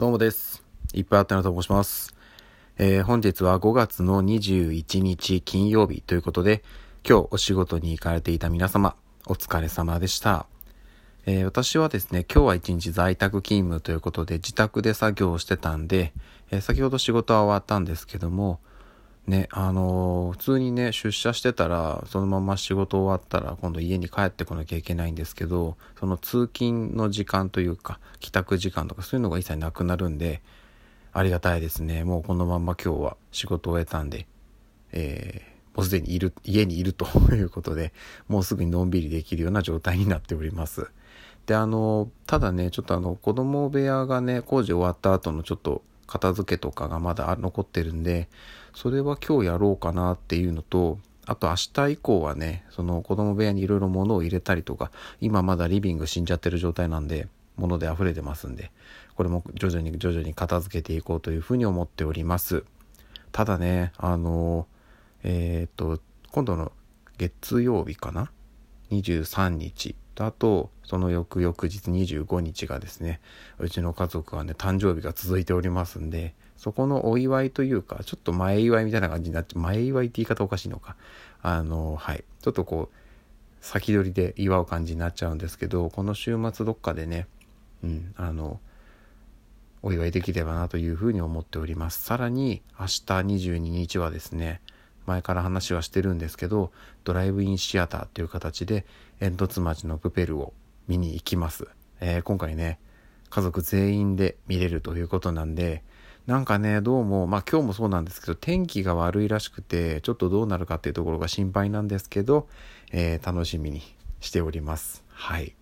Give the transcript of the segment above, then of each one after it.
どうもです。いっぱいあったなと申します。えー本日は5月の21日金曜日ということで、今日お仕事に行かれていた皆様、お疲れ様でした。えー私はですね、今日は一日在宅勤務ということで自宅で作業をしてたんで、えー先ほど仕事は終わったんですけども、ね、あのー普通にね、出社してたら、そのまま仕事終わったら、今度家に帰ってこなきゃいけないんですけど、その通勤の時間というか、帰宅時間とかそういうのが一切なくなるんで、ありがたいですね。もうこのまま今日は仕事を終えたんで、えーもうすでにいる、家にいるということで、もうすぐにのんびりできるような状態になっております。で、あの、ただね、ちょっとあの、子供部屋がね、工事終わった後のちょっと片付けとかがまだ残ってるんで、それは今日やろうかなっていうのと、あと明日以降はね、その子供部屋にいろいろ物を入れたりとか、今まだリビング死んじゃってる状態なんで、物で溢れてますんで、これも徐々に徐々に片付けていこうというふうに思っております。ただね、あの、えっ、と、今度の月曜日かな？23日とあとその翌々日25日がですねうちの家族はね誕生日が続いておりますんでそこのお祝いというかちょっと前祝いみたいな感じになって前祝いって言い方おかしいのか。あのはい。ちょっとこう先取りで祝う感じになっちゃうんですけどこの週末どっかでねうんあのお祝いできればなというふうに思っております。さらに明日22日はですね前から話はしてるんですけどドライブインシアターっていう形で煙突町のプペルを見に行きます、えー今回ね家族全員で見れるということなんでなんかねどうもまあ今日もそうなんですけど天気が悪いらしくてちょっとどうなるかっていうところが心配なんですけど、えー楽しみにしております。はい。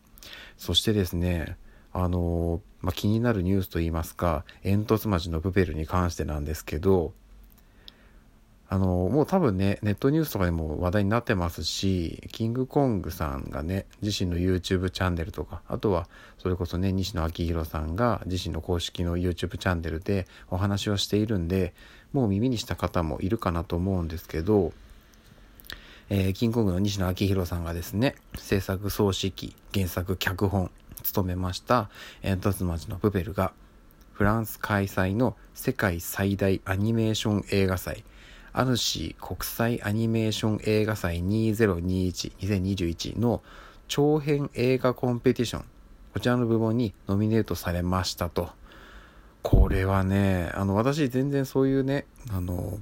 そしてですねあのーまあ、気になるニュースといいますか煙突町のプペルに関してなんですけどあのもう多分ねネットニュースとかでも話題になってますしキングコングさんがね自身の YouTube チャンネルとかあとはそれこそね西野昭弘さんが自身の公式の YouTube チャンネルでお話をしているんでもう耳にした方もいるかなと思うんですけどえーキングコングの西野昭弘さんがですね制作総指揮原作脚本務めました煙突町のプペルがフランス開催の世界最大アニメーション映画祭アヌシー国際アニメーション映画祭2021-2021の長編映画コンペティションこちらの部門にノミネートされましたと。これはねあの私全然そういうねあの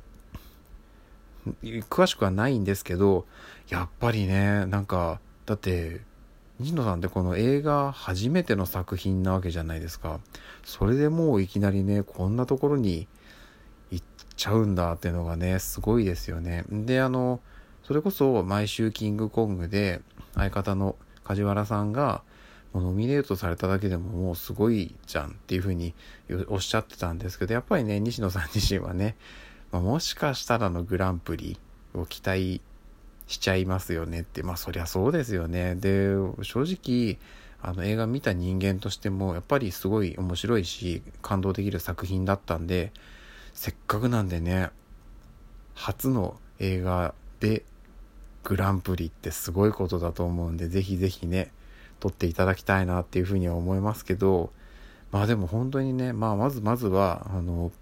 詳しくはないんですけどやっぱりねなんかだって西野さんってこの映画初めての作品なわけじゃないですか。それでもういきなりねこんなところにちゃうんだっていうのがねすごいですよね。であのそれこそ毎週キングコングで相方の梶原さんがもうノミネートされただけでももうすごいじゃんっていうふうにおっしゃってたんですけどやっぱりね西野さん自身はね、まあ、もしかしたらのグランプリを期待しちゃいますよねってまあそりゃそうですよね。で正直あの映画見た人間としてもやっぱりすごい面白いし感動できる作品だったんでせっかくなんでね初の映画でグランプリってすごいことだと思うんでぜひぜひね撮っていただきたいなっていうふうには思いますけどまあでも本当にね、まあ、まずまずはあの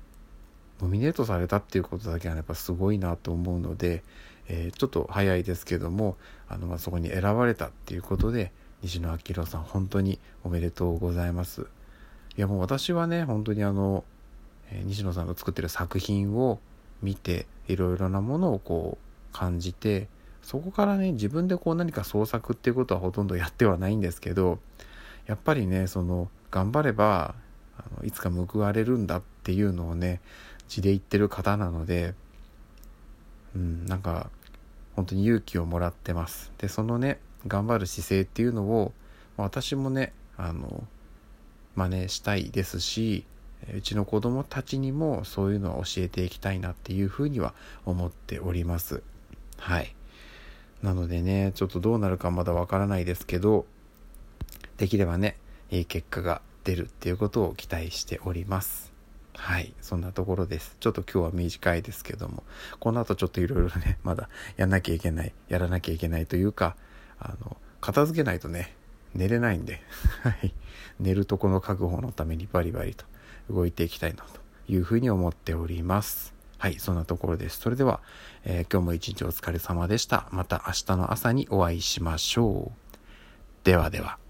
ノミネートされたっていうことだけはやっぱすごいなと思うので、えーちょっと早いですけどもあの、まあ、そこに選ばれたっていうことで西野昭弘さん本当におめでとうございます。いやもう私はね本当にあの、西野さんが作ってる作品を見ていろいろなものをこう感じてそこからね自分でこう何か創作っていうことはほとんどやってはないんですけどやっぱりねその頑張ればあのいつか報われるんだっていうのをね字で言ってる方なのでうんなんか本当に勇気をもらってます。でそのね頑張る姿勢っていうのを私もねあの真似したいですしうちの子供たちにもそういうのは教えていきたいなっていうふうには思っております。はい。なのでねちょっとどうなるかまだわからないですけどできればねいい結果が出るっていうことを期待しております。はい。そんなところです。ちょっと今日は短いですけどもこの後ちょっといろいろね まだやんなきゃいけないやらなきゃいけないというかあの片付けないとね寝れないんで、はい。寝るとこの確保のためにバリバリと。動いていきたいなというふうに思っております。はい、そんなところです。それでは、えー、今日も一日お疲れ様でした。また明日の朝にお会いしましょう。ではでは。